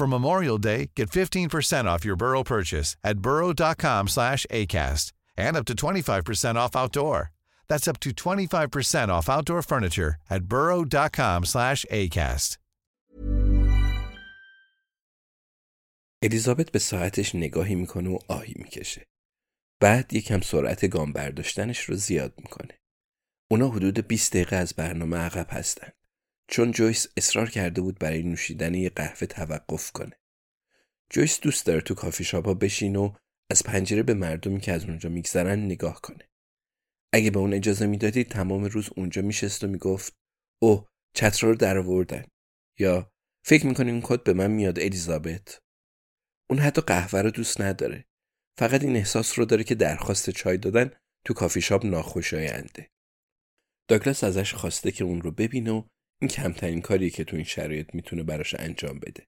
For Memorial Day, get 15% off your Burrow purchase at burrow.com slash ACAST and up to 25% off outdoor. That's up to 25% off outdoor furniture at burrow.com slash ACAST. الیزابت به ساعتش نگاهی می‌کنه و آهی می‌کشه. بعد یکم سرعت گام برداشتنش رو زیاد می‌کنه. اونا حدود 20 دقیقه از برنامه عقب هستن. چون جویس اصرار کرده بود برای نوشیدن یه قهوه توقف کنه. جویس دوست داره تو کافی شاپا بشین و از پنجره به مردمی که از اونجا میگذرن نگاه کنه. اگه به اون اجازه می‌دادید تمام روز اونجا میشست و می‌گفت اوه چتر رو در آوردن یا فکر می‌کنی اون کد به من میاد الیزابت اون حتی قهوه رو دوست نداره فقط این احساس رو داره که درخواست چای دادن تو کافی شاپ ناخوشاینده داگلاس ازش خواسته که اون رو ببینه و این کمترین کاریه که تو این شرایط می‌تونه براش انجام بده.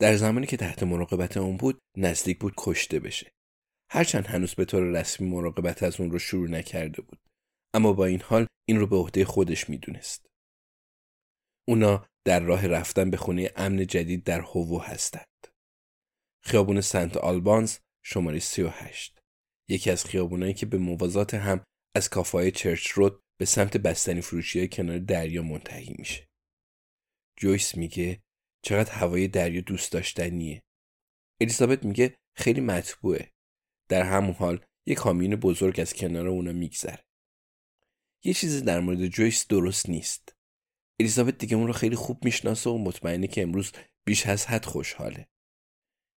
در زمانی که تحت مراقبت اون بود نزدیک بود کشته بشه. هرچند هنوز به طور رسمی مراقبت از اون رو شروع نکرده بود. اما با این حال این رو به عهده خودش می‌دونست. اونا در راه رفتن به خونه امن جدید در هوو هستند. خیابون سنت آلبانز شماره 38 یکی از خیابونایی که به موازات هم از کافای چرچ رود به سمت بستنی فروشی های کنار دریا منتهی میشه. جویس میگه چقدر هوای دریا دوست داشتنیه. الیزابت میگه خیلی مطبوعه. در همون حال یه کامیون بزرگ از کنار اونا میگذره. یه چیزی در مورد جویس درست نیست. الیزابت دیگه اون رو خیلی خوب می‌شناسه و مطمئنه که امروز بیش از حد خوشحاله.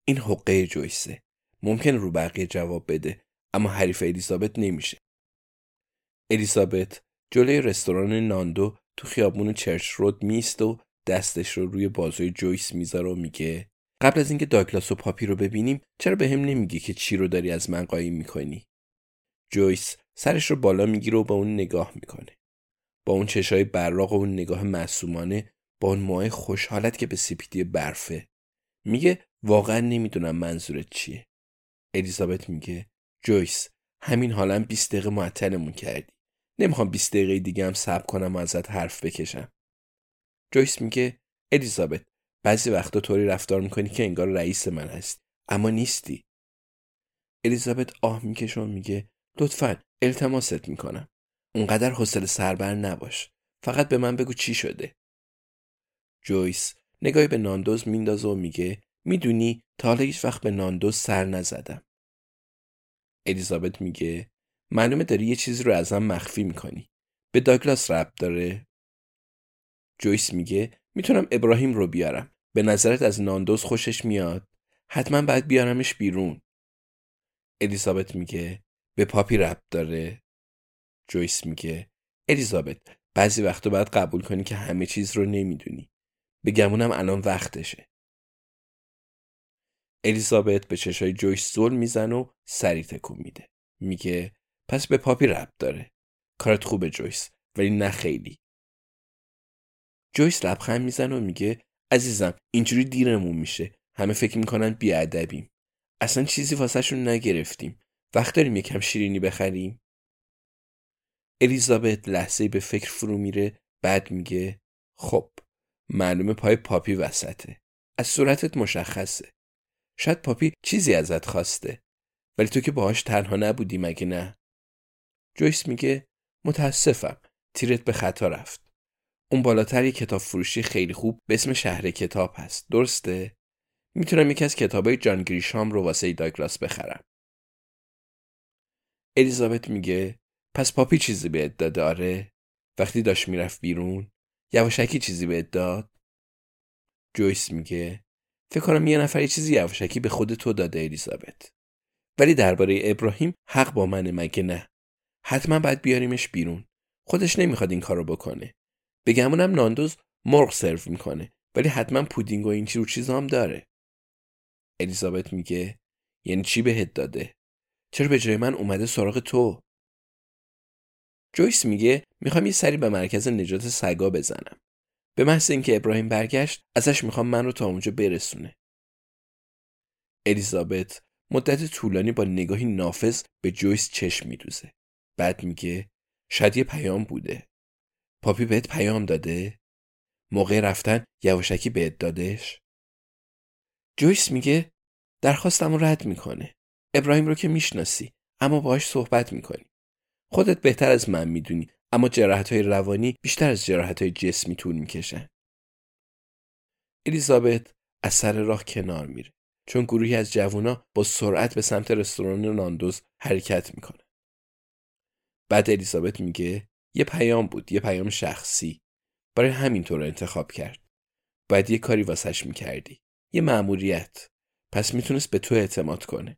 این حقه جویسه. ممکن رو بقیه جواب بده اما حریف الیزابت نمیشه. الیزابت جلوی رستوران ناندو تو خیابون چرچ رود میست و دستش رو روی بازوی جویس می‌ذاره و میگه قبل از اینکه داگلاس و پاپی رو ببینیم چرا به هم نمیگی که چی رو داری از من قایم می‌کنی؟ جویس سرش رو بالا می‌گیره و به اون نگاه می‌کنه. با اون چشای براق و اون نگاه معصومانه با اون موهای خوشحالت که به سیپیدی برفه. میگه واقعا نمی‌دونم منظورت چیه. الیزابت میگه جویس همین حالا 20 دقیقه معطلمون کردی. نمی‌خوام 20 دقیقه دیگه هم صبر کنم و ازت حرف بکشم. جویس میگه الیزابت بعضی وقتا طوری رفتار می‌کنی که انگار رئیس من هست اما نیستی. الیزابت آه می‌کشه و میگه لطفا التماست می‌کنم. اونقدر حوصله سربر نباش. فقط به من بگو چی شده. جویس نگاهی به ناندوز میندازه و میگه می‌دونی تا حالا هیچ وقت به ناندوز سر نزدم. الیزابت میگه معلومه داری یه چیزی رو ازم مخفی می‌کنی. به داگلاس ربط داره. جویس میگه می‌تونم ابراهیم رو بیارم. به نظرت از ناندوز خوشش میاد؟ حتما باید بیارمش بیرون. الیزابت میگه به پاپی ربط داره. جویس میگه الیزابت بعضی وقتا باید قبول کنی که همه چیز رو نمی‌دونی. به گمونم الان وقتشه. الیزابت به چشای جویس زل میزن و سری تکون میده. میگه پس به پاپی ربط داره. کارت خوبه جویس ولی نه خیلی. جویس لبخند می‌زنه و میگه عزیزم اینجوری دیرمون میشه. همه فکر می‌کنن بیادبیم. اصلا چیزی واسهشون نگرفتیم. وقت داریم یکم شیرینی بخریم؟ الیزابت لحظه به فکر فرو میره بعد میگه خب معلومه پای پاپی وسطه. از صورتت مشخصه. شاید پاپی چیزی ازت خواسته. ولی تو که باهاش تنها نبودی مگه نه؟ جویس میگه متاسفم تیرت به خطا رفت. اون بالاتر یه کتاب فروشی خیلی خوب به اسم شهر کتاب هست. درسته؟ می‌تونم یکی از کتابای جان گریشام رو واسه داگلاس بخرم. الیزابت میگه پس پاپی چیزی بهت داده؟ آره. وقتی داشت می‌رفت بیرون یواشکی چیزی بهت داد؟ جویس میگه فکر کنم یه نفر یه چیزی یواشکی به خود تو داده الیزابت. ولی درباره ابراهیم حق با منه مگه نه؟ حتما باید بیاریمش بیرون. خودش نمی‌خواد این کارو بکنه. بگمونم ناندوز مرغ سرو می‌کنه ولی حتما پودینگ و این چیز چیزا هم داره. الیزابت میگه یعنی چی بهت داده؟ چرا به جای من اومده سراغ تو؟ جویس میگه می‌خوام یه سری به مرکز نجات سگا بزنم. به محض اینکه ابراهیم برگشت ازش می‌خوام من رو تا اونجا برسونه. الیزابت مدت طولانی با نگاهی نافذ به جویس چشم میدوزه. بعد میگه شاید یه پیام بوده. پاپی بهت پیام داده؟ موقع رفتن یواشکی بهت دادش؟ جویس میگه درخواستم رو رد می‌کنه. ابراهیم رو که می‌شناسی اما باهاش صحبت می‌کنی. خودت بهتر از من می‌دونی اما جراحت های روانی بیشتر از جراحت های جسمی طول می‌کشن. الیزابت از سر راه کنار میره چون گروهی از جوونا با سرعت به سمت رستوران ناندوز حرکت می‌کنه بعد الیزابت میگه یه پیام بود یه پیام شخصی. برای همین طور انتخاب کرد. باید یه کاری واسش می‌کردی. یه مأموریت. پس می‌تونست به تو اعتماد کنه.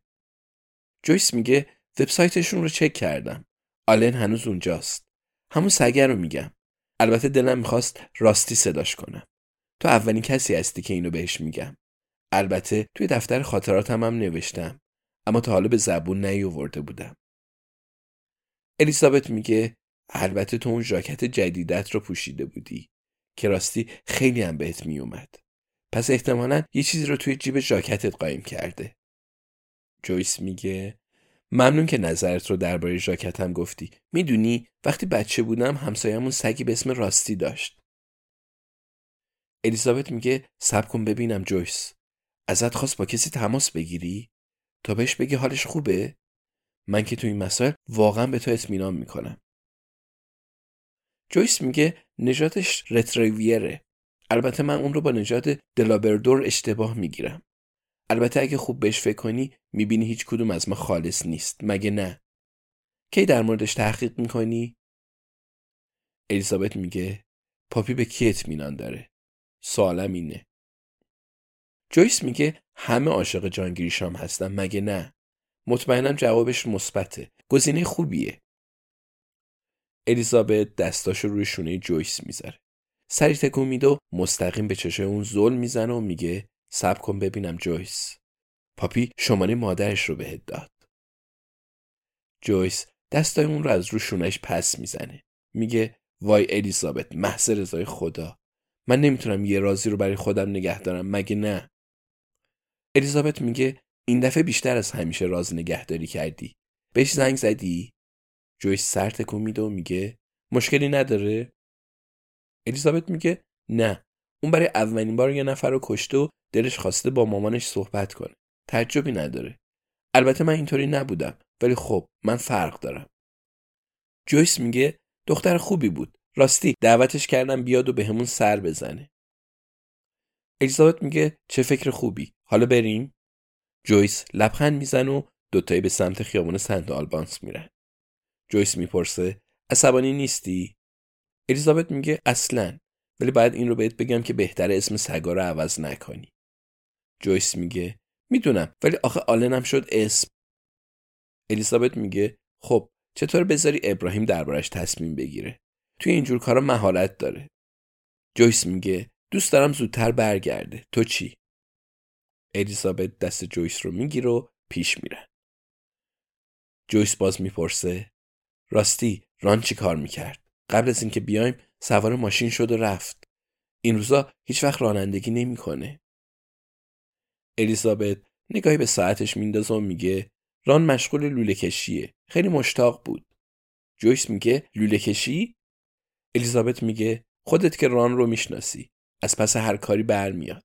جویس میگه وبسایتشون رو چک کردم. آلن هنوز اونجاست. همون سگر رو میگم. البته دلم می‌خواست راستی صداش کنم. تو اولین کسی هستی که اینو بهش میگم. البته توی دفتر خاطراتم هم نوشتم. اما تا حالا به زبون نیاورده بودم. الیزابت میگه البته تو اون ژاکت جدیدت رو پوشیده بودی. که راستی خیلی هم بهت میومد. پس احتمالا یه چیزی رو توی جیب ژاکتت قایم کرده. جویس میگه ممنون که نظرت رو درباره ژاکتم گفتی. می‌دونی وقتی بچه بودم همسایمون سگی به اسم راستی داشت. الیزابت میگه سب کن ببینم جویس. ازت خواست با کسی تماس بگیری؟ تا بهش بگی حالش خوبه؟ من که تو این مسائل واقعا به تو اطمینان می‌کنم. جویس میگه نجاتش رتریویره البته من اون رو با نجات دلابردور اشتباه می‌گیرم. البته اگه خوب بهش فکر کنی می‌بینی هیچ کدوم از ما خالص نیست. مگه نه؟ کی در موردش تحقیق می‌کنی؟ الیزابت میگه پاپی به کی اطمینان داره؟ سوالم اینه. جویس میگه همه عاشق جانگیریشام هستن مگه نه؟ مطمئنم جوابش مثبته. گزینه خوبیه. الیزابت دستاشو روی شونه جویس می‌ذاره. سری تکون میده و مستقیم به چشای اون زل می‌زنه و میگه سب کن ببینم جویس. پاپی شماره مادرش رو بهت داد. جویس دستای اون رو از رو شونش پس می‌زنه. میگه وای الیزابت محض رضای خدا. من نمی‌تونم یه رازی رو برای خودم نگه دارم مگه نه؟ الیزابت میگه این دفعه بیشتر از همیشه راز نگهداری کردی. بهش زنگ زدی؟ جویس سر تکون میده و میگه مشکلی نداره؟ الیزابت میگه نه. اون برای اولین بار یه نفر رو کشته و دلش خواسته با مامانش صحبت کنه. تعجبی نداره. البته من اینطوری نبودم ولی خب من فرق دارم. جویس میگه دختر خوبی بود. راستی دعوتش کردم بیاد و به سر بزنه. الیزابت میگه چه فکر خوبی. حالا بریم؟ جویس لبخند می‌زنه و دوتایی به سمت خیابون سنت آلبانس میرن. جویس می‌پرسه عصبانی نیستی؟ الیزابت میگه اصلا ولی باید این رو بهت بگم که بهتر اسم سگا رو عوض نکنی. جویس میگه می‌دونم ولی آخه آلنم شد اسم. الیزابت میگه خب چطور بذاری ابراهیم دربارش تصمیم بگیره؟ توی اینجور کارا مهارت داره. جویس میگه دوست دارم زودتر برگرده تو چی؟ الیزابت دست جویس رو می‌گیره و پیش میره. جویس باز می‌پرسه راستی ران چی کار می‌کرد؟ قبل از اینکه بیایم سوار ماشین شد و رفت. این روزا هیچ وقت رانندگی نمی‌کنه. الیزابت نگاهی به ساعتش میندازه و میگه ران مشغول لوله کشیه. خیلی مشتاق بود. جویس میگه لوله کشی؟ الیزابت میگه خودت که ران رو می‌شناسی. از پس هر کاری برمیاد.